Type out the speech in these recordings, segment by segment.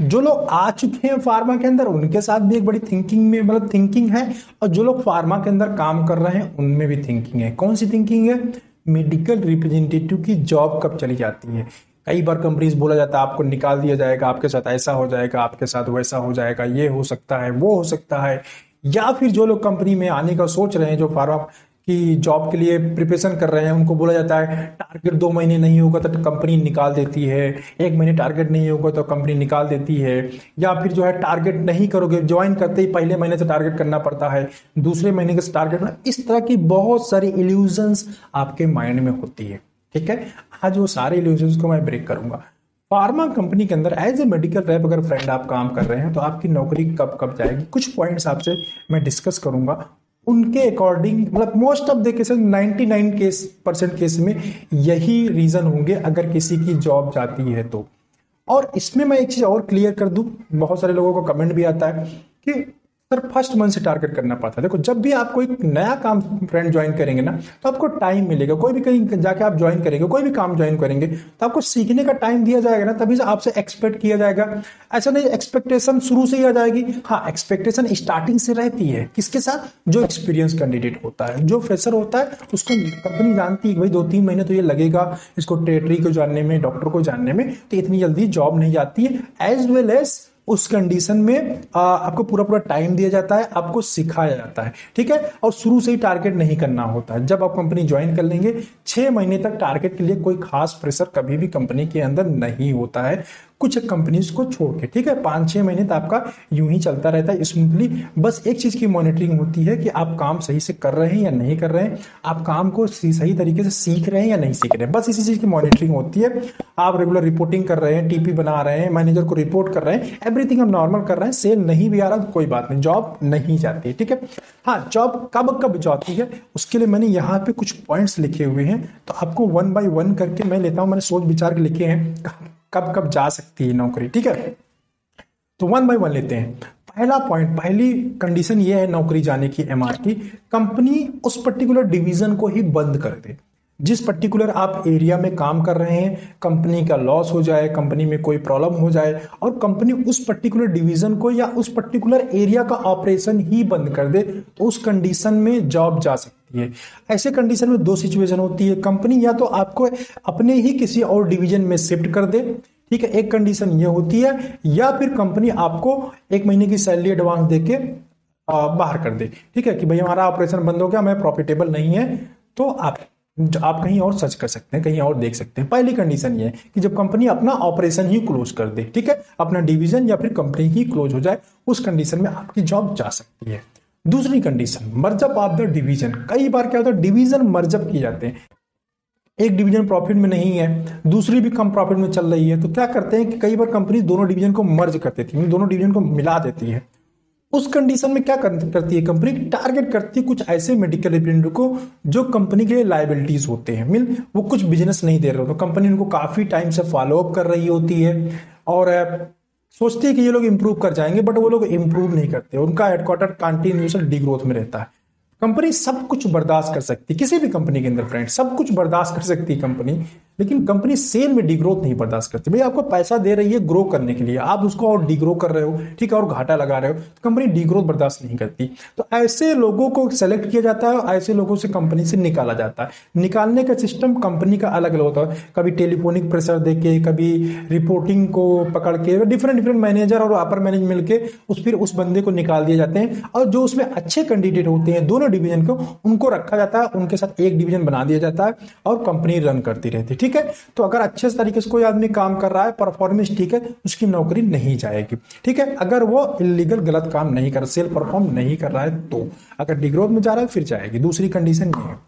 जो लोग आ चुके हैं फार्मा के अंदर, उनके साथ भी एक बड़ी थिंकिंग में मतलब थिंकिंग है, और जो लोग फार्मा के अंदर काम कर रहे हैं, उनमें भी थिंकिंग है। कौन सी थिंकिंग है? मेडिकल रिप्रेजेंटेटिव की जॉब कब चली जाती है? कई बार कंपनीज़ बोला जाता है, आपको निकाल दिया जाएगा, आपके साथ ऐसा हो जाएगा, आपके साथ वैसा हो जाएगा, ये हो सकता है, वो हो सकता है। या फिर जो लोग कंपनी में आने का सोच रहे हैं, जो फार्मा की जॉब के लिए प्रिपरेशन कर रहे हैं, उनको बोला जाता है टारगेट दो महीने नहीं होगा तो कंपनी निकाल देती है। एक महीने टारगेट नहीं होगा तो कंपनी निकाल देती है। या फिर जो है टारगेट नहीं करोगे ज्वाइन करते ही पहले महीने से टारगेट करना पड़ता है। दूसरे महीने के टारगेट इस तरह की बहुत सारी इल्यूजन्स आपके माइंड में होती है। ठीक है? आज वो सारे इल्यूजन्स को मैं ब्रेक करूँगा। फार्मा कंपनी के अंदर एज ए मेडिकल रैप अगर फ्रेंड आप काम कर रहे हैं तो आपकी नौकरी कब कब जाएगी? कुछ पॉइंट्स आपसे मैं डिस्कस करूँगा। उनके अकॉर्डिंग मतलब most of the cases 99 case percent case में यही रीजन होंगे अगर किसी की जॉब जाती है तो। और इसमें मैं एक चीज़ और क्लियर कर दूँ, बहुत सारे लोगों को कमेंट भी आता है कि सर, फ़र्स्ट मंथ से टारगेट करना पड़ता है। देखो, जब भी आप कोई नया काम फ्रेंड ज्वाइन करेंगे ना तो आपको टाइम मिलेगा। कोई भी कहीं जाके आप ज्वाइन करेंगे, कोई भी काम ज्वाइन करेंगे तो आपको सीखने का टाइम दिया जाएगा ना, तभी से आपसे एक्सपेक्ट किया जाएगा। ऐसा नहीं एक्सपेक्टेशन शुरू से ही आ जाएगी। हाँ एक्सपेक्टेशन स्टार्टिंग से रहती है। किसके साथ? जो एक्सपीरियंस कैंडिडेट होता है। जो फ्रेशर होता है, उसको कंपनी जानती है भाई दो तीन महीने तो ये लगेगा इसको टेरेटरी को जानने में डॉक्टर को जानने में तो इतनी जल्दी जॉब नहीं जाती है। एज वेल एज उस कंडीशन में आ, आपको पूरा पूरा टाइम दिया जाता है आपको सिखाया जाता है ठीक है? और शुरू से ही टारगेट नहीं करना होता। है जब आप कंपनी ज्वाइन कर लेंगे छह महीने तक टारगेट के लिए कोई खास प्रेशर कभी भी कंपनी के अंदर नहीं होता है। कुछ कंपनीज़ को छोड़ के ठीक है? पाँच छह महीने तक आपका यूँ ही चलता रहता है स्मूथली बस एक चीज़ की मॉनिटरिंग होती है कि आप काम सही से कर रहे हैं या नहीं कर रहे हैं। आप काम को सही तरीके से सीख रहे हैं या नहीं सीख रहे हैं। बस इसी चीज़ की मॉनिटरिंग होती है। आप रेगुलर रिपोर्टिंग कर रहे हैं टीपी बना रहे हैं मैनेजर को रिपोर्ट कर रहे हैं। एवरीथिंग हम नॉर्मल कर रहे हैं। सेल नहीं भी आ रहा तो कोई बात नहीं जॉब नहीं जाती है ठीक है? हाँ जॉब कब कब जाती है? उसके लिए मैंने यहाँ पे कुछ पॉइंट्स लिखे हुए हैं। तो आपको वन बाय वन करके मैं लेता हूँ, मैंने सोच विचार के लिखे हैं। कब कब जा सकती है नौकरी, ठीक है? तो वन बाय वन लेते हैं। पहला पॉइंट पहली कंडीशन ये है नौकरी जाने की एमआर की कंपनी उस पर्टिकुलर डिवीज़न को ही बंद कर दे। जिस पर्टिकुलर आप एरिया में काम कर रहे हैं कंपनी का लॉस हो जाए कंपनी में कोई प्रॉब्लम हो जाए, और कंपनी उस पर्टिकुलर डिवीज़न को या उस पर्टिकुलर एरिया का ऑपरेशन ही बंद कर दे तो उस कंडीशन में जॉब जा सकती है। ऐसे कंडीशन में दो सिचुएशन होती है। कंपनी या तो आपको अपने ही किसी और डिवीज़न में शिफ्ट कर दे, ठीक है? एक कंडीशन ये होती है, या फिर कंपनी आपको एक महीने की सैलरी एडवांस देके बाहर कर दे, ठीक है? कि भाई हमारा ऑपरेशन बंद हो गया, हमें प्रॉफिटेबल नहीं है तो आप आप कहीं और सर्च कर सकते हैं, कहीं और देख सकते हैं। पहली कंडीशन ये है कि जब कंपनी अपना ऑपरेशन ही क्लोज कर दे, ठीक है? अपना डिवीज़न या फिर कंपनी ही क्लोज हो जाए, उस कंडीशन में आपकी जॉब जा सकती है। दूसरी condition merger of the division कई बार क्या होता है डिवीज़न मर्जअप किए जाते हैं। एक डिवीज़न प्रॉफिट में नहीं है, दूसरी भी कम प्रॉफिट में चल रही है तो क्या करते हैं कि कई बार कंपनी दोनों डिवीज़न को मर्ज कर देती है, दोनों डिवीज़न को मिला देती है। उस कंडीशन में क्या करती है? कंपनी टारगेट करती है कुछ ऐसे मेडिकल रिप्रेजेंटेटिव को जो कंपनी के लिए लाइबिलिटीज होते हैं। मिल वो कुछ बिज़नेस नहीं दे रहे हो तो कंपनी उनको काफ़ी टाइम से फॉलोअप कर रही होती है और सोचती है कि ये लोग इंप्रूव कर जाएँगे बट वो लोग इंप्रूव नहीं करते। उनका हेडक्वार्टर कंटिन्यूसल डी ग्रोथ में रहता है। कंपनी सब कुछ बर्दाश्त कर सकती है। किसी भी कंपनी के अंदर फ्रेंड सब कुछ बर्दाश्त कर सकती है कंपनी लेकिन कंपनी सेल में डिग्रोथ नहीं बर्दाश्त करती। भाई आपको पैसा दे रही है ग्रो करने के लिए। आप उसको और डिग्रो कर रहे हो, ठीक है, और घाटा लगा रहे हो तो कंपनी डिग्रोथ बर्दाश्त नहीं करती। तो ऐसे लोगों को सेलेक्ट किया जाता है और ऐसे लोगों से कंपनी से निकाला जाता है। निकालने का सिस्टम कंपनी का अलग अलग होता है। कभी टेलीफोनिक प्रेशर दे के, कभी रिपोर्टिंग को पकड़ के डिफरेंट डिफरेंट मैनेजर और अपर मैनेज मिलकर उस, फिर उस बंदे को निकाल दिए जाते हैं। और जो उसमें अच्छे कैंडिडेट होते हैं, दोनों डिवीज़न को, उनको रखा जाता है, उनके साथ एक डिवीज़न बना दिया जाता है और कंपनी रन करती रहती है? ठीक है? तो अगर अच्छे तरीके से कोई आदमी काम कर रहा है परफॉर्मेंस ठीक है, उसकी नौकरी नहीं जाएगी। ठीक है? अगर वो इलीगल गलत काम नहीं कर सेल परफॉर्म नहीं कर रहा है तो अगर डिग्रोथ में जा रहा है, फिर जाएगी। दूसरी कंडीशन ये है।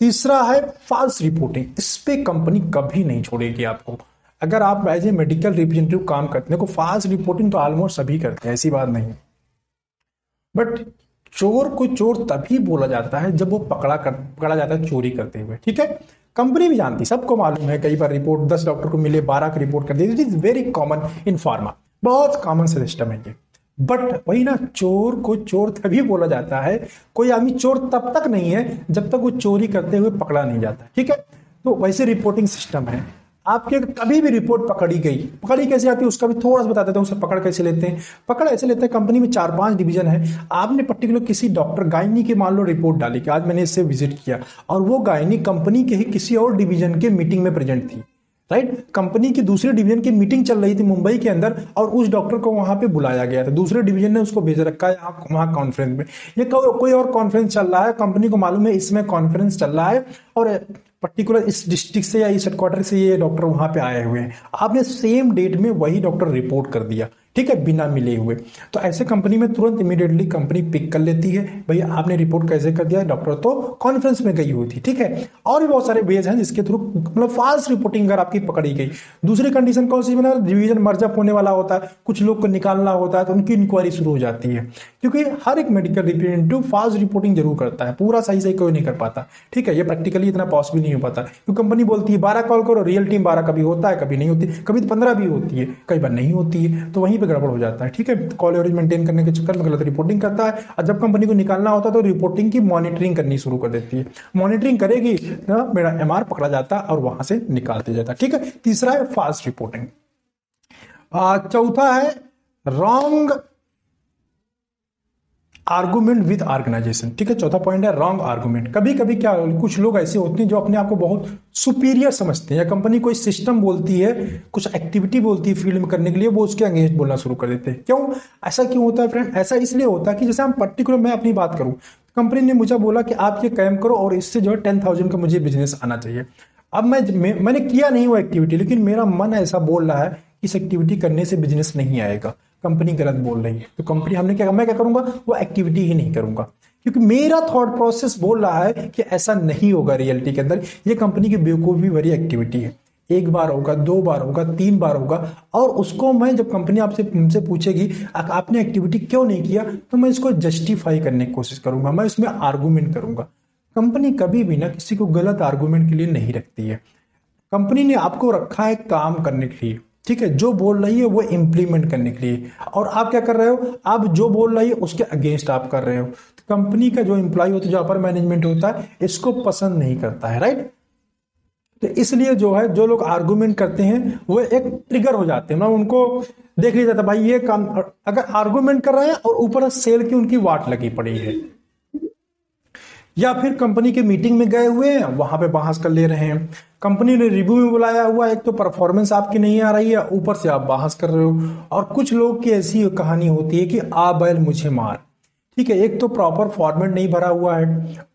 तीसरा है फॉल्स रिपोर्टिंग इस पे कंपनी कभी नहीं छोड़ेगी आपको। अगर आप एज ए मेडिकल रिप्रेजेंटेटिव काम करते हैं को फास्ट रिपोर्टिंग तो ऑलमोस्ट सभी करते हैं, ऐसी बात नहीं बट चोर को चोर तभी बोला जाता है जब वो पकड़ा कर, पकड़ा जाता है चोरी करते हुए। ठीक है? कंपनी भी जानती, सबको मालूम है, कई बार रिपोर्ट, दस डॉक्टर को मिले, बारह की रिपोर्ट कर दी। It is very common in pharma बहुत कॉमन सिस्टम है ये। बट वही ना, चोर को चोर तभी बोला जाता है, कोई आदमी चोर तब तक नहीं है जब तक वो चोरी करते हुए पकड़ा नहीं जाता। ठीक है? तो वैसे रिपोर्टिंग सिस्टम है। आपके कभी भी रिपोर्ट पकड़ी गई, पकड़ी कैसे आती है, उसका भी थोड़ा सा बता देता हूँ, उसे पकड़ कैसे लेते हैं। पकड़ ऐसे लेते हैं, कंपनी में चार पाँच डिवीज़न है, आपने पर्टिकुलर किसी डॉक्टर गायनी की मान लो रिपोर्ट डाली कि आज मैंने इससे विज़िट किया, और वो गायनी कंपनी के ही किसी और डिवीज़न के मीटिंग में प्रेजेंट थी राइट कंपनी की दूसरे डिवीज़न की मीटिंग चल रही थी मुंबई के अंदर, और उस डॉक्टर को वहाँ पे बुलाया गया था। दूसरे डिवीज़न ने उसको भेज रखा है वहाँ कॉन्फ्रेंस में। ये कोई और कॉन्फ्रेंस चल रहा है, कंपनी को मालूम है, इसमें कॉन्फ्रेंस चल रहा है, और पर्टिकुलर इस डिस्ट्रिक्ट से या इस हेडक्वार्टर से ये डॉक्टर वहाँ पे आए हुए हैं। आपने सेम डेट में वही डॉक्टर रिपोर्ट कर दिया, ठीक है, बिना मिले हुए। तो ऐसे कंपनी में तुरंत इमीडिएटली कंपनी पिक कर लेती है भैया आपने रिपोर्ट कैसे कर दिया? डॉक्टर तो कॉन्फ्रेंस में गई हुई थी, ठीक है। और भी बहुत सारे वेज हैं जिसके थ्रू मतलब फास्ट रिपोर्टिंग अगर आपकी पकड़ी गई। दूसरी कंडीशन कौन सी बना? डिवीज़न मर्जअप होने वाला होता है, कुछ लोग को निकालना होता है तो उनकी इंक्वायरी शुरू हो जाती है। क्योंकि हर एक मेडिकल रिप्रेजेंटेटिव फास्ट रिपोर्टिंग ज़रूर करता है, पूरा सही सही कोई नहीं कर पाता। ठीक है, ये प्रैक्टिकली इतना पॉसिबल नहीं हो पाता। क्योंकि कंपनी बोलती है, बारह कॉल करो रियल टीम बारह कभी होता है, कभी नहीं होती, कभी तो पंद्रह भी होती है, कई बार नहीं होती है तो वहीं पर गड़बड़ हो जाता है। ठीक है कॉल एवरेज मेंटेन करने के चक्कर में गलत रिपोर्टिंग करता है, और जब कंपनी को निकालना होता है तो रिपोर्टिंग की मॉनिटरिंग करनी शुरू कर देती है। मॉनिटरिंग करेगी ना मेरा एमआर पकड़ा जाता है और वहाँ से निकाल दिया जाता। है ठीक है, तीसरा है फास्ट रिपोर्टिंग चौथा है रॉन्ग आर्गुमेंट विद ऑर्गेनाइजेशन ठीक है चौथा पॉइंट है रॉन्ग आर्गुमेंट कभी कभी क्या कुछ लोग ऐसे होते हैं जो अपने आप को बहुत सुपीरियर समझते हैं या कंपनी कोई सिस्टम बोलती है कुछ एक्टिविटी बोलती है फ़ील्ड में करने के लिए वो उसके अगेंस्ट बोलना शुरू कर देते हैं। क्यों? ऐसा क्यों होता है फ्रेंड ऐसा इसलिए होता है कि जैसे हम पर्टिकुलर मैं अपनी बात करूँ। कंपनी ने मुझे बोला कि आप ये कैम करो और इससे जो है टेन थाउज़ेंड का मुझे बिज़नेस आना चाहिए। अब मैं, मैंने किया नहीं वो एक्टिविटी लेकिन मेरा मन ऐसा बोल रहा है इस एक्टिविटी करने से बिज़नेस नहीं आएगा। कंपनी गलत बोल रही है। तो कंपनी हमने क्या मैं क्या करूँगा? वो एक्टिविटी ही नहीं करूँगा। क्योंकि मेरा थॉट प्रोसेस बोल रहा है कि ऐसा नहीं होगा रियलिटी के अंदर। ये कंपनी की बेवकूफ़ी भरी एक्टिविटी है। एक बार होगा, दो बार होगा, तीन बार होगा। और उसको मैं जब कंपनी आपसे मुझसे पूछेगी आपने एक्टिविटी क्यों नहीं किया? तो मैं इसको जस्टिफाई करने की कोशिश करूँगा। मैं इसमें आर्गूमेंट करूँगा। कंपनी कभी भी ना किसी को गलत आर्गूमेंट के लिए नहीं रखती है। कंपनी ने आपको रखा है काम करने के लिए। ठीक है, जो बोल रही है वो इंप्लीमेंट करने के लिए। और आप क्या कर रहे हो? आप जो बोल रही है उसके अगेंस्ट आप कर रहे हो। तो कंपनी का जो इंप्लॉय होता है जो अपर मैनेजमेंट होता है, इसको पसंद नहीं करता है राइट तो इसलिए जो है, जो लोग आर्गूमेंट करते हैं, वो एक ट्रिगर हो जाते हैं। ना उनको देख लिया जाता भाई, ये काम, अगर आर्गूमेंट कर रहे हैं और ऊपर सेल की उनकी वाट लगी पड़ी है। या फिर कंपनी के मीटिंग में गए हुए हैं, वहाँ पे बहस कर ले रहे हैं। कंपनी ने रिव्यू में बुलाया हुआ, एक तो परफॉर्मेंस आपकी नहीं आ रही है, ऊपर से आप बहस कर रहे हो। और कुछ लोग की ऐसी कहानी होती है कि आ बैल मुझे मार। ठीक है, एक तो प्रॉपर फॉर्मेट नहीं भरा हुआ है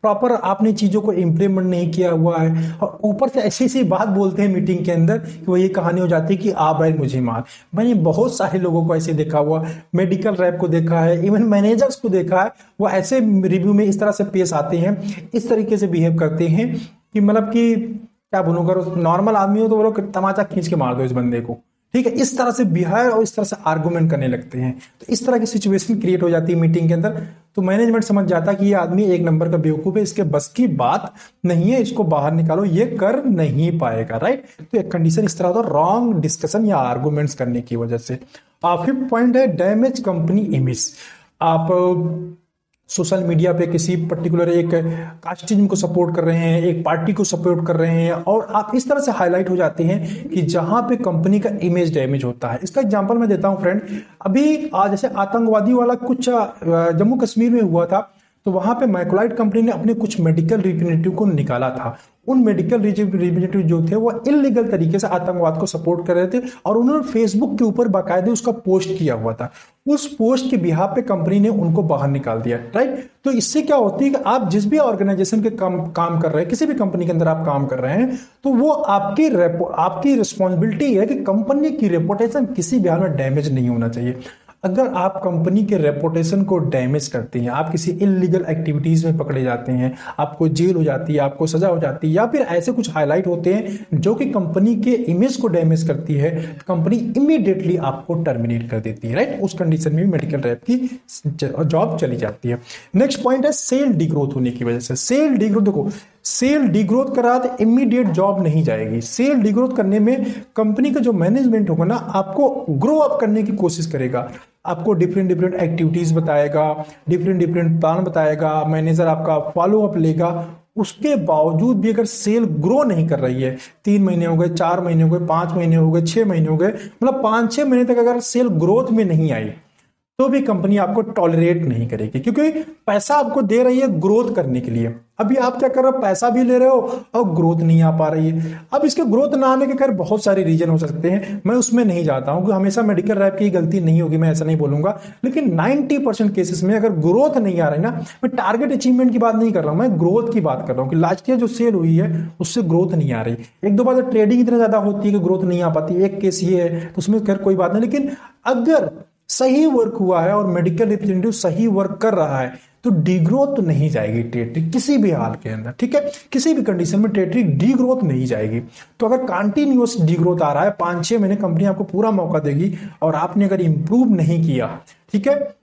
प्रॉपर आपने चीज़ों को इम्प्लीमेंट नहीं किया हुआ है, और ऊपर से ऐसी ऐसी बात बोलते हैं मीटिंग के अंदर कि वो ये कहानी हो जाती है कि आप भाई मुझे मार। मैंने बहुत सारे लोगों को ऐसे देखा हुआ मेडिकल रैप को देखा है इवन मैनेजर्स को देखा है, वो ऐसे रिव्यू में इस तरह से पेश आते हैं, इस तरीके से बिहेव करते हैं कि मतलब कि क्या बोलूँ, अगर नॉर्मल आदमी हो तो वो लोग तमाचा खींच के मार दो इस बंदे को। ठीक है, इस तरह से बिहार और इस तरह से आर्गूमेंट करने लगते हैं। तो इस तरह की सिचुएशन क्रिएट हो जाती है मीटिंग के अंदर। तो मैनेजमेंट समझ जाता है कि ये आदमी एक नंबर का बेवकूफ़ है, इसके बस की बात नहीं है, इसको बाहर निकालो, ये कर नहीं पाएगा राइट तो एक कंडीशन इस तरह होता रॉन्ग डिस्कशन या आर्गूमेंट्स करने की वजह से। फिफ्थ पॉइंट है डैमेज कंपनी इमेज आप सोशल मीडिया पे किसी पर्टिकुलर एक कास्टिज्म को सपोर्ट कर रहे हैं, एक पार्टी को सपोर्ट कर रहे हैं और आप इस तरह से हाईलाइट हो जाते हैं कि जहाँ पे कंपनी का इमेज डैमेज होता है। इसका एग्जांपल मैं देता हूँ फ्रेंड अभी जैसे आतंकवादी वाला कुछ जम्मू कश्मीर में हुआ था। तो वहाँ पे माइक्रोलाइट कंपनी ने अपने कुछ मेडिकल रिप्रेजेंटेटिव को निकाला था। उन मेडिकल रिप्रेजेंटेटिव जो थे, वो इलीगल तरीके से आतंकवाद को सपोर्ट कर रहे थे और उन्होंने फेसबुक के ऊपर बाकायदे उसका पोस्ट किया हुआ था। उस पोस्ट के बिहार पे कंपनी ने उनको बाहर निकाल दिया राइट तो इससे क्या होती है कि आप जिस भी ऑर्गेनाइजेशन के काम काम कर रहे हैं, किसी भी कंपनी के अंदर आप काम कर रहे हैं तो वो आपकी आपकी रिस्पॉन्सिबिलिटी है कि कंपनी की रेपुटेशन किसी बिहार में डैमेज नहीं होना चाहिए। अगर आप कंपनी के रेपुटेशन को डैमेज करते हैं, आप किसी इलीगल एक्टिविटीज़ में पकड़े जाते हैं, आपको जेल हो जाती है, आपको सजा हो जाती है, या फिर ऐसे कुछ हाईलाइट होते हैं जो कि कंपनी के इमेज को डैमेज करती है, कंपनी इमीडिएटली आपको टर्मिनेट कर देती है राइट उस कंडीशन में भी मेडिकल रैप की जॉब चली जाती है। नेक्स्ट पॉइंट है सेल डिग्रोथ होने की वजह से। सेल डिग्रोथ, देखो सेल डिग्रोथ करा तो इमीडिएट जॉब नहीं जाएगी। सेल डिग्रोथ करने में कंपनी का जो मैनेजमेंट होगा ना, आपको ग्रो अप करने की कोशिश करेगा। आपको डिफरेंट डिफरेंट एक्टिविटीज़ बताएगा, डिफरेंट डिफरेंट प्लान बताएगा, मैनेजर आपका फॉलो अप लेगा। उसके बावजूद भी अगर सेल ग्रो नहीं कर रही है, तीन महीने हो गए, चार महीने हो गए, पाँच महीने हो गए, छह महीने हो गए मतलब पाँच छह महीने तक अगर सेल ग्रोथ में नहीं आई तो भी कंपनी आपको टॉलरेट नहीं करेगी। क्योंकि पैसा आपको दे रही है ग्रोथ करने के लिए। अभी आप क्या कर रहे हो? पैसा भी ले रहे हो और ग्रोथ नहीं आ पा रही है। अब इसके ग्रोथ ना आने के खैर बहुत सारे रीजन हो सकते हैं। मैं उसमें नहीं जाता हूँ कि हमेशा मेडिकल रैप की गलती नहीं होगी, मैं ऐसा नहीं बोलूँगा। लेकिन 90 परसेंट केसेस में अगर ग्रोथ नहीं आ रही ना, मैं टारगेट अचीवमेंट की बात नहीं कर रहा हूँ, मैं ग्रोथ की बात कर रहा हूँ कि लास्ट ईयर जो सेल हुई है, उससे ग्रोथ नहीं आ रही। एक दो बार ट्रेडिंग इतनी ज़्यादा होती है कि ग्रोथ नहीं आ पाती, एक केस ये है तो उसमें खैर कोई बात नहीं। लेकिन अगर सही वर्क हुआ है और मेडिकल रिप्रेजेंटेटिव सही वर्क कर रहा है तो डीग्रोथ तो नहीं जाएगी टेरिटरी किसी भी हाल के अंदर, ठीक है? किसी भी कंडीशन में टेरिटरी डीग्रोथ नहीं जाएगी। तो अगर कंटिन्यूस डीग्रोथ आ रहा है पाँच छह महीने कंपनी आपको पूरा मौका देगी और आपने अगर इंप्रूव नहीं किया, ठीक है?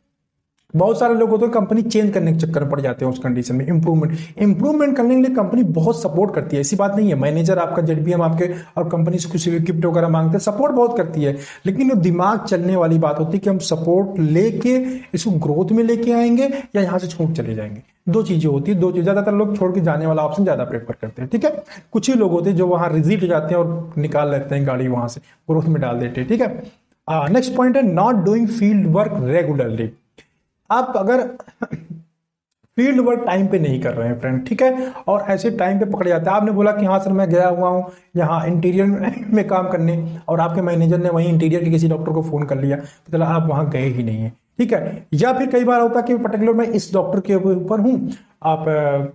बहुत सारे लोग होते हैं कंपनी चेंज करने के चक्कर में पड़ जाते हैं उस कंडीशन में इंप्रूवमेंट इंप्रूवमेंट करने के लिए कंपनी बहुत सपोर्ट करती है, ऐसी बात नहीं है। मैनेजर आपका जेडबीएम आपके, और कंपनी से कुछ गिफ्ट वगैरह मांगते हैं सपोर्ट बहुत करती है। लेकिन जो दिमाग चलने वाली बात होती है कि हम सपोर्ट लेके इसको ग्रोथ में लेके आएँगे या यहाँ से छोड़ चले जाएँगे। दो चीज़ें होती है, दो चीज़। ज़्यादातर लोग छोड़ के जाने वाला ऑप्शन ज़्यादा प्रेफर करते हैं, ठीक है? कुछ ही लोग होते हैं जो वहाँ रिजिट जाते हैं और निकाल लेते हैं गाड़ी वहाँ से ग्रोथ में डाल देते हैं, ठीक है? नेक्स्ट पॉइंट है not doing field work regularly आप अगर फ़ील्ड वर्क टाइम पे नहीं कर रहे हैं फ्रेंड ठीक है? और ऐसे टाइम पे पकड़े जाते हैं। आपने बोला कि हाँ सर, मैं गया हुआ हूँ, यहाँ इंटीरियर में काम करने, और आपके मैनेजर ने वहीं इंटीरियर के किसी डॉक्टर को फ़ोन कर लिया तो चला आप वहाँ गए ही नहीं है, ठीक है? या फिर कई बार होता है कि पर्टिकुलर मैं इस डॉक्टर के ऊपर हूँ आप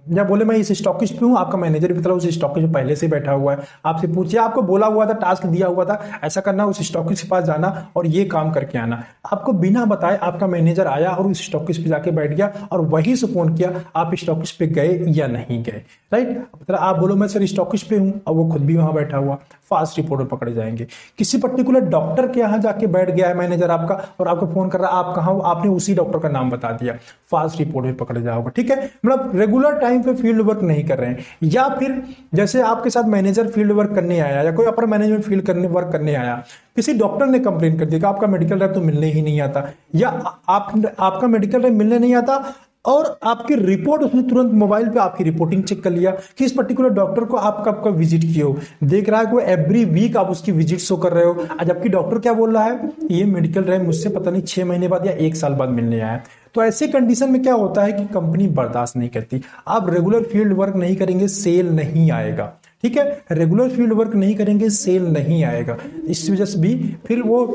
या बोले मैं इस स्टॉकिस्ट पे हूँ, आपका मैनेजर भी उस स्टॉकिस्ट पहले से बैठा हुआ है। आपसे पूछिए, आपको बोला हुआ था, टास्क दिया हुआ था, ऐसा करना, उस स्टॉकिस्ट के पास जाना और ये काम करके आना। आपको बिना बताए आपका मैनेजर आया और उस स्टॉकिस्ट पे जाके बैठ गया और वहीं से फ़ोन किया, आप स्टॉकिस्ट पे गए या नहीं गए, राइट? मतलब आप बोलो, मैं सर स्टॉकिस्ट पे हूँ और वो खुद भी वहाँ बैठा हुआ, फास्ट रिपोर्टर पकड़े जाएँगे। किसी पर्टिकुलर डॉक्टर के यहाँ जाके बैठ गया है मैनेजर आपका और आपको फ़ोन कर रहा है, आप कहा आपने उसी डॉक्टर का नाम बता दिया, फास्ट रिपोर्ट में पकड़े जाओगे, ठीक है? मतलब रेगुलर टाइम पे फ़ील्ड वर्क नहीं कर रहे हैं। या फिर, जैसे आपके साथ मैनेजर फ़ील्ड वर्क करने आया या कोई अपर मैनेजमेंट फ़ील्ड करने वर्क करने आया, किसी डॉक्टर ने कंप्लेन कर दिया कि आपका मेडिकल रैप तो मिलने ही नहीं आता, या आप, आपका मेडिकल रैप मिलने नहीं आता, और आपकी रिपोर्ट उसने तुरंत मोबाइल पे आपकी रिपोर्टिंग चेक कर लिया कि इस पर्टिकुलर डॉक्टर को आप कब कब विज़िट किए हो। देख रहा है कि एवरी वीक आप उसकी विज़िट शो कर रहे हो। जबकि डॉक्टर क्या बोल रहा है, ये मेडिकल रैम मुझसे पता नहीं छह महीने बाद या एक साल बाद मिलने आया तो ऐसी कंडीशन में क्या होता है कि कंपनी बर्दाश्त नहीं करती। आप रेगुलर फ़ील्ड वर्क नहीं करेंगे सेल नहीं आएगा। ठीक है? रेगुलर फ़ील्ड वर्क नहीं करेंगे सेल नहीं आएगा। इस वजह से भी फिर वो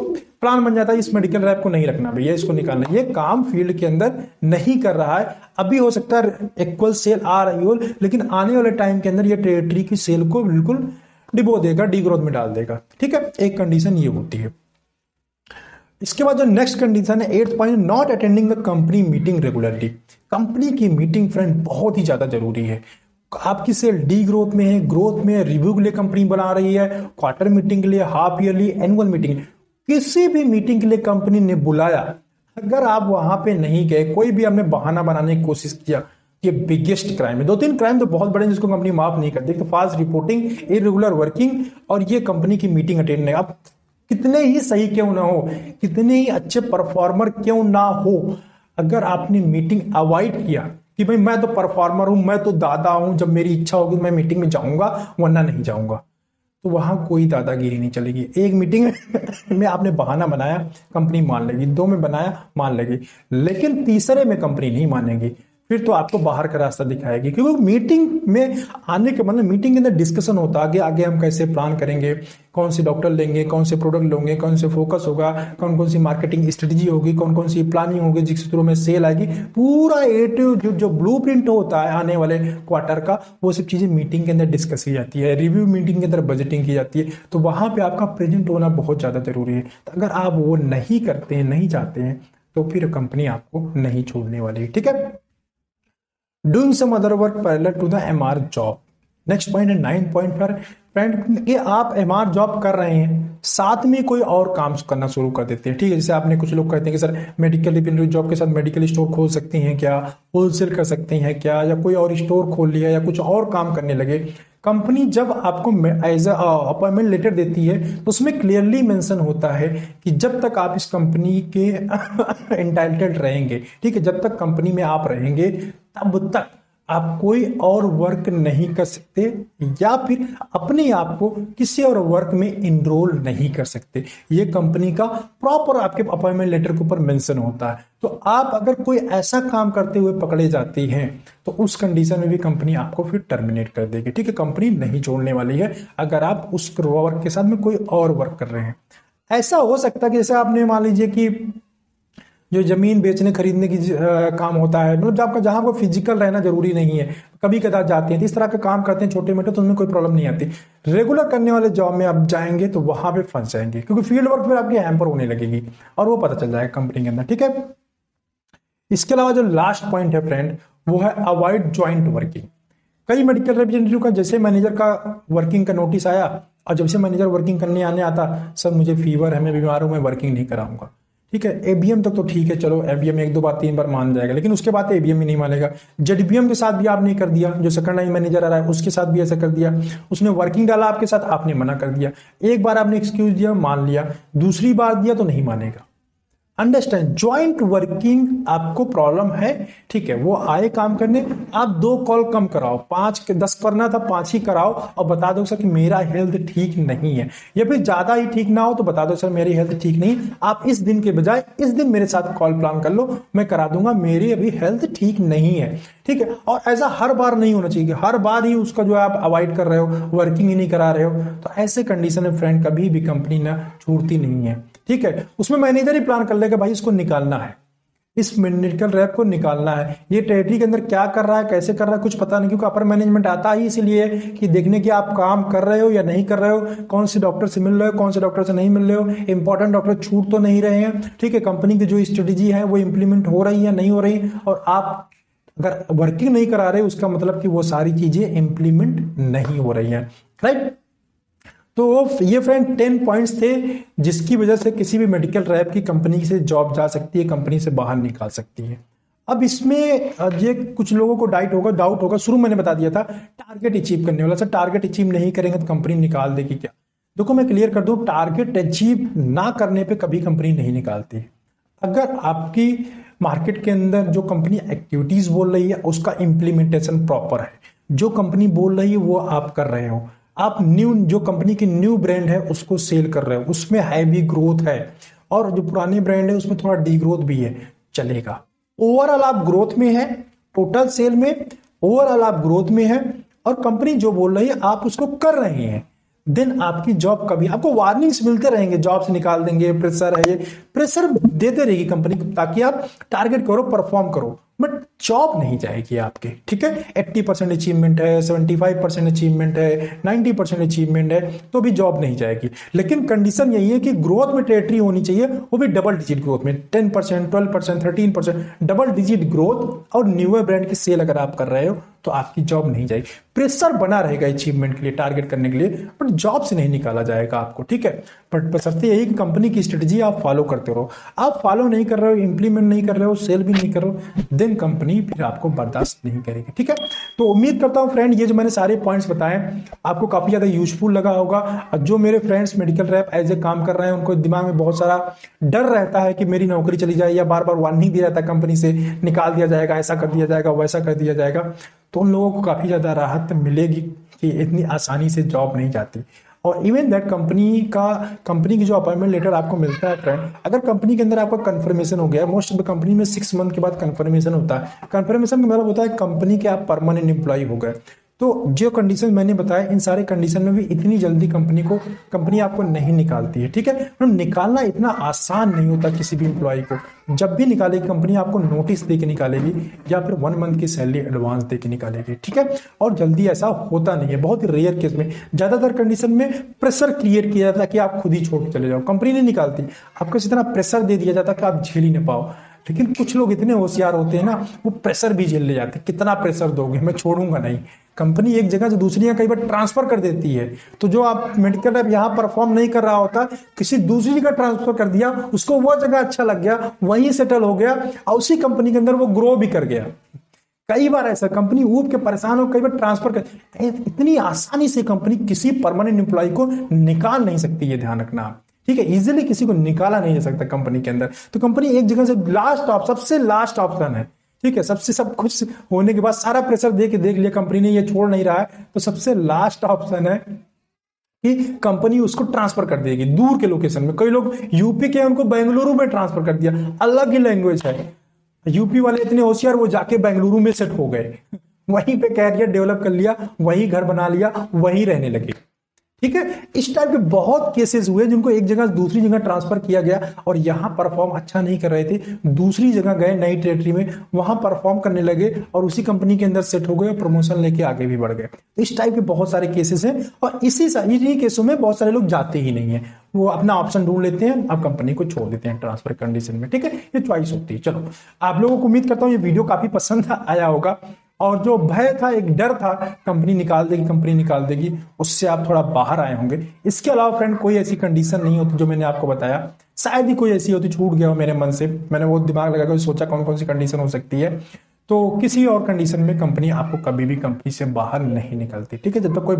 प्लान बन जाता है, इस मेडिकल रैप को नहीं रखना, भैया, इसको निकालना। ये काम फ़ील्ड के अंदर नहीं कर रहा है। अभी हो सकता है इक्वल सेल आ रही हो, लेकिन आने वाले टाइम के अंदर ये टेरिटरी की सेल को बिल्कुल डिबो देगा डी ग्रोथ में डाल देगा। ठीक है? एक कंडीशन ये होती है। इसके बाद जो नेक्स्ट कंडीशन है eight point not attending the company meeting regularly company की मीटिंग फ्रेंड बहुत ही ज़्यादा ज़रूरी है। आपकी सेल डी ग्रोथ में है ग्रोथ में रिव्यू के लिए कंपनी बना रही है क्वार्टर मीटिंग के लिए हाफ़ ईयरली एनुअल मीटिंग किसी भी मीटिंग के लिए कंपनी ने बुलाया, अगर आप वहाँ पे नहीं गए, कोई भी हमने बहाना बनाने की कोशिश किया, ये बिगेस्ट क्राइम है। दो तीन क्राइम तो बहुत बड़े जिसको कंपनी माफ़ नहीं करती। तो फास्ट रिपोर्टिंग इरेगुलर वर्किंग और ये कंपनी की मीटिंग अटेंड नहीं। आप कितने ही सही क्यों ना हो, कितने ही अच्छे परफॉर्मर क्यों ना हो, अगर आपने मीटिंग अवॉइड किया कि भाई मैं तो परफॉर्मर हूँ, मैं तो दादा हूँ, जब मेरी इच्छा होगी मैं मीटिंग में जाऊँगा, वरना नहीं जाऊँगा। तो वहाँ कोई दादागिरी नहीं चलेगी। एक मीटिंग में आपने बहाना बनाया कंपनी मान लेगी, दो में बनाया, मान लेगी, लेकिन तीसरे में कंपनी नहीं मानेगी। फिर तो आपको बाहर का रास्ता दिखाएगी। क्योंकि मीटिंग में आने के मतलब मीटिंग के अंदर डिस्कशन होता है आगे आगे हम कैसे प्लान करेंगे कौन से डॉक्टर लेंगे कौन से प्रोडक्ट लेंगे कौन से फोकस होगा कौन कौन सी मार्केटिंग स्ट्रेटजी होगी कौन कौन सी प्लानिंग होगी जिसके थ्रू में सेल आएगी। पूरा ए टू जो, जो ब्लू प्रिंट होता है आने वाले क्वार्टर का वो सब चीज़ें मीटिंग के अंदर डिस्कस की जाती है रिव्यू मीटिंग के अंदर बजटिंग की जाती है। तो वहाँ पर आपका प्रेजेंट होना बहुत ज़्यादा ज़रूरी है। तो अगर आप वो नहीं करते हैं नहीं चाहते हैं तो फिर कंपनी आपको नहीं छोड़ने वाली ठीक है? Doing some other work parallel to the M R job. Next point है, नाइन पॉइंट पर, फ्रेंड, कि आप एम आर जॉब कर रहे हैं, साथ में कोई और काम करना शुरू कर देते हैं। ठीक है, जैसे आपने कुछ लोग कहते हैं कि सर मेडिकल रिपेंडरी जॉब के साथ मेडिकल स्टोर खोल सकते हैं क्या? होलसेल कर सकते हैं क्या? या कोई और स्टोर खोल लिया या कुछ और काम करने लगे? कंपनी जब आपको एज अपॉइंटमेंट लेटर देती है तो उसमें क्लियरली मेंशन होता है कि जब तक आप इस कंपनी के इंटाइटेड रहेंगे, ठीक है, जब तक कंपनी में आप रहेंगे, तब तक आप कोई और वर्क नहीं कर सकते, या फिर अपने आप को किसी और वर्क में इनरोल नहीं कर सकते। ये कंपनी का प्रॉपर आपके अपॉइंटमेंट लेटर के ऊपर मेंशन होता है। तो आप अगर कोई ऐसा काम करते हुए पकड़े जाते हैं तो उस कंडीशन में भी कंपनी आपको फिर टर्मिनेट कर देगी। ठीक है कंपनी नहीं छोड़ने वाली है। अगर आप उस वर्क के साथ में कोई और वर्क कर रहे हैं। ऐसा हो सकता है कि जैसे आपने मान लीजिए कि जो ज़मीन बेचने, खरीदने की काम होता है। मतलब आपका, जहाँ को फ़िज़िकल रहना ज़रूरी नहीं है, कभी कदा जाते हैं तो इस तरह का काम करते हैं छोटे मोटे तो उनमें कोई प्रॉब्लम नहीं आती। रेगुलर करने वाले जॉब में आप जाएँगे तो वहाँ पे फंस जाएँगे, क्योंकि फ़ील्ड वर्क फिर आपकी हैम्पर होने लगेगी, और वो पता चल जाएगा कंपनी के अंदर, ठीक है? इसके अलावा जो लास्ट पॉइंट है फ्रेंड वो है अवॉइड ज्वाइंट वर्किंग कई मेडिकल रिप्रेजेंटेटिव का, जैसे मैनेजर का वर्किंग का नोटिस आया, और जब से मैनेजर वर्किंग करने आने आता, सर, मुझे फीवर है, मैं बीमार हूँ, मैं वर्किंग नहीं कराऊँगा। ठीक है एबीएम तक तो ठीक है, चलो एबीएम एक दो बार, तीन बार मान जाएगा, लेकिन उसके बाद एबीएम ही नहीं मानेगा। जेडबीएम के साथ भी आपने कर दिया, जो सेकंड लाइन मैनेजर आ रहा है, उसके साथ भी ऐसा कर दिया। उसने वर्किंग डाला आपके साथ, आपने मना कर दिया। एक बार आपने एक्सक्यूज दिया, मान लिया। दूसरी बार दिया तो नहीं मानेगा। अंडरस्टैंड ज्वाइंट वर्किंग आपको प्रॉब्लम है, ठीक है, वो आए काम करने, आप दो कॉल कम कराओ, पाँच के दस करना था, पाँच ही कराओ, और बता दो सर कि मेरा हेल्थ ठीक नहीं है। या फिर ज़्यादा ही ठीक ना हो तो बता दो सर मेरी हेल्थ ठीक नहीं, आप इस दिन के बजाय, इस दिन मेरे साथ कॉल प्लान कर लो, मैं करा दूँगा, मेरी अभी हेल्थ ठीक नहीं है, ठीक है? और ऐसा हर बार नहीं होना चाहिए हर बार ही उसका जो है आप अवॉइड कर रहे हो वर्किंग ही नहीं करा रहे हो तो ऐसे कंडीशन में फ्रेंड कभी भी कंपनी ना छूटती नहीं है। ठीक है, उसमें मैनेजर ही प्लान कर लेगा भाई इसको निकालना है। इस मेडिकल रैप को निकालना है। ये टेरिटरी के अंदर क्या कर रहा है, कैसे कर रहा है, कुछ पता नहीं, क्योंकि अपर मैनेजमेंट आता ही इसलिए कि देखने की आप काम कर रहे हो या नहीं कर रहे हो, कौन से डॉक्टर से मिल रहे हो, कौन से डॉक्टर से नहीं मिल रहे हो। इंपॉर्टेंट डॉक्टर छूट तो नहीं रहे हैं। ठीक है कंपनी की जो स्ट्रेटेजी है, वो इंप्लीमेंट हो रही है, नहीं हो रही, और आप अगर वर्किंग नहीं करा रहे, उसका मतलब कि वो सारी चीज़ें इंप्लीमेंट नहीं हो रही है। राइट तो ये फ्रेंड टेन पॉइंट्स थे, जिसकी वजह से किसी भी मेडिकल रैप की कंपनी से जॉब जा सकती है कंपनी से बाहर निकाल सकती है। अब इसमें ये कुछ लोगों को डाइट होगा डाउट होगा। शुरू मैंने बता दिया था टारगेट अचीव करने वाला। सर टारगेट अचीव नहीं करेंगे तो कंपनी निकाल देगी क्या? देखो, मैं क्लियर कर दूँ टारगेट अचीव ना करने पे कभी कंपनी नहीं निकालती। अगर आपकी मार्केट के अंदर जो कंपनी एक्टिविटीज़ बोल रही है, उसका इंप्लीमेंटेशन प्रॉपर है। जो कंपनी बोल रही है, वो आप कर रहे हो। आप न्यू जो कंपनी की न्यू ब्रांड है, उसको सेल कर रहे हो। उसमें हैवी ग्रोथ है। और जो पुराने ब्रांड है, उसमें थोड़ा डी ग्रोथ भी है। चलेगा। ओवरऑल आप ग्रोथ में है टोटल सेल में। ओवरऑल आप ग्रोथ में है। और कंपनी जो बोल रही है, आप उसको कर रहे हैं। देन आपकी जॉब कभी, आपको वार्निंग्स मिलते रहेंगे। जॉब से निकाल देंगे प्रेशर है ये। प्रेशर देते रहेगी कंपनी ताकि आप टारगेट करो परफॉर्म करो। बट जॉब नहीं जाएगी आपके, ठीक है? एट्टी परसेंट अचीवमेंट है, सेवेंटी फाइव परसेंट अचीवमेंट है नाइन्टी परसेंट अचीवमेंट है तो भी जॉब नहीं जाएगी। लेकिन कंडीशन यही है कि ग्रोथ में टेरिटरी होनी चाहिए, वो भी डबल डिजिट ग्रोथ में, ten percent, twelve percent, thirteen percent double digit growth और न्यूअर ब्रांड की सेल अगर आप कर रहे हो तो आपकी जॉब नहीं जाएगी। प्रेशर बना रहेगा अचीवमेंट के लिए टारगेट करने के लिए बट जॉब से नहीं निकाला जाएगा आपको, ठीक है? बट बसरते यही कंपनी की स्ट्रेटेजी आप फॉलो करते रहो। आप फॉलो नहीं कर रहे हो इंप्लीमेंट नहीं कर रहे हो सेल भी नहीं कर रहे हो देन कंपनी फिर आपको बर्दाश्त नहीं करेगी, ठीक है? तो उम्मीद करता हूँ फ्रेंड ये जो मैंने सारे पॉइंट्स बताए, आपको काफ़ी ज़्यादा यूजफुल लगा होगा। और जो मेरे friends medical rep as a काम कर रहे हैं, उनको दिमाग में बहुत सारा डर रहता है कि मेरी नौकरी चली जाए या बार बार वार्निंग दिया जाता है कंपनी से, निकाल दिया जाएगा, ऐसा कर दिया जाएगा, वैसा कर दिया जाएगा। तो उन लोगों को काफ़ी ज़्यादा राहत मिलेगी कि इतनी आसानी से जॉब नहीं जाती। और इवन दैट कंपनी का कंपनी की जो अपॉइंटमेंट लेटर आपको मिलता है फ्रेंड अगर कंपनी के अंदर आपका कंफर्मेशन हो गया मोस्ट ऑफ़ द कंपनी में सिक्स मंथ के बाद कंफर्मेशन होता है। कंफर्मेशन का मतलब होता है कंपनी के आप परमानेंट एम्प्लॉय हो गए। तो जो कंडीशन मैंने बताया, इन सारे कंडीशन में भी इतनी जल्दी कंपनी को कंपनी आपको नहीं निकालती है, ठीक है? मतलब निकालना इतना आसान नहीं होता किसी भी एम्प्लॉय को। जब भी निकालेगी कंपनी आपको नोटिस दे के निकालेगी, या फिर वन मंथ की सैलरी एडवांस दे के निकालेगी, ठीक है? और जल्दी ऐसा होता नहीं है, बहुत ही रेयर केस में। ज़्यादातर कंडीशन में प्रेशर क्रिएट किया जाता है कि आप खुद ही छोड़ चले जाओ। कंपनी नहीं निकालती। आपको इतना प्रेशर दे दिया जाता कि आप झेल ही नहीं पाओ। लेकिन कुछ लोग इतने होशियार होते हैं ना, वो प्रेशर भी झेल ले जाते हैं। कितना प्रेशर दोगे? मैं छोड़ूँगा नहीं। कंपनी एक जगह से दूसरी कई बार ट्रांसफ़र कर देती है। तो जो आप मेडिकल रैप यहाँ परफॉर्म नहीं कर रहा होता, किसी दूसरी जगह ट्रांसफ़र कर दिया, उसको वो जगह अच्छा लग गया, वहीं सेटल हो गया, और उसी कंपनी के अंदर वो ग्रो भी कर गया। कई बार ऐसा कंपनी ऊब के परेशान हो, कई बार ट्रांसफ़र कर इतनी आसानी से कंपनी किसी परमानेंट एम्प्लॉय को निकाल नहीं सकती है ध्यान रखना। ठीक है इजीली किसी को निकाला नहीं जा सकता कंपनी के अंदर। तो कंपनी एक जगह से लास्ट ऑप्शन सबसे लास्ट ऑप्शन है। ठीक है, सबसे, सब कुछ होने के बाद सारा प्रेशर दे के देख लिया कंपनी ने ये छोड़ नहीं रहा है। तो सबसे लास्ट ऑप्शन है कि कंपनी उसको ट्रांसफ़र कर देगी, दूर के लोकेशन में। कई लोग यूपी के उनको बेंगलुरु में ट्रांसफ़र कर दिया, अलग ही लैंग्वेज है। यूपी वाले इतने होशियार, वो जाके बेंगलुरु में सेट हो गए। वहीं पे कैरियर डेवलप कर लिया, वही घर बना लिया, वही रहने लगे। ठीक है? इस टाइप के बहुत केसेस हुए जिनको एक जगह दूसरी जगह ट्रांसफ़र किया गया और यहाँ परफॉर्म अच्छा नहीं कर रहे थे। दूसरी जगह गए नई टेरिटरी में, वहाँ परफॉर्म करने लगे और उसी कंपनी के अंदर सेट हो गए और प्रमोशन लेके आगे भी बढ़ गए। इस टाइप के बहुत सारे केसेस हैं और इसी इन्हीं केसों में बहुत सारे लोग जाते ही नहीं है। वो अपना ऑप्शन ढूंढ लेते हैं, अब कंपनी को छोड़ देते हैं ट्रांसफ़र कंडीशन में, ठीक है? ये च्वाइस होती है। चलो, आप लोगों को उम्मीद करता हूँ ये वीडियो काफ़ी पसंद आया होगा। और जो भय था, एक डर था, कंपनी निकाल देगी, कंपनी निकाल देगी, उससे आप थोड़ा बाहर आए होंगे। इसके अलावा फ्रेंड कोई ऐसी कंडीशन नहीं होती जो मैंने आपको बताया। शायद ही कोई ऐसी होती, छूट गया हो मेरे मन से। मैंने वो दिमाग लगा कर सोचा कौन कौन सी कंडीशन हो सकती है। तो किसी और कंडीशन में कंपनी आपको कभी भी कंपनी से बाहर नहीं निकलती, ठीक है? जब तक कोई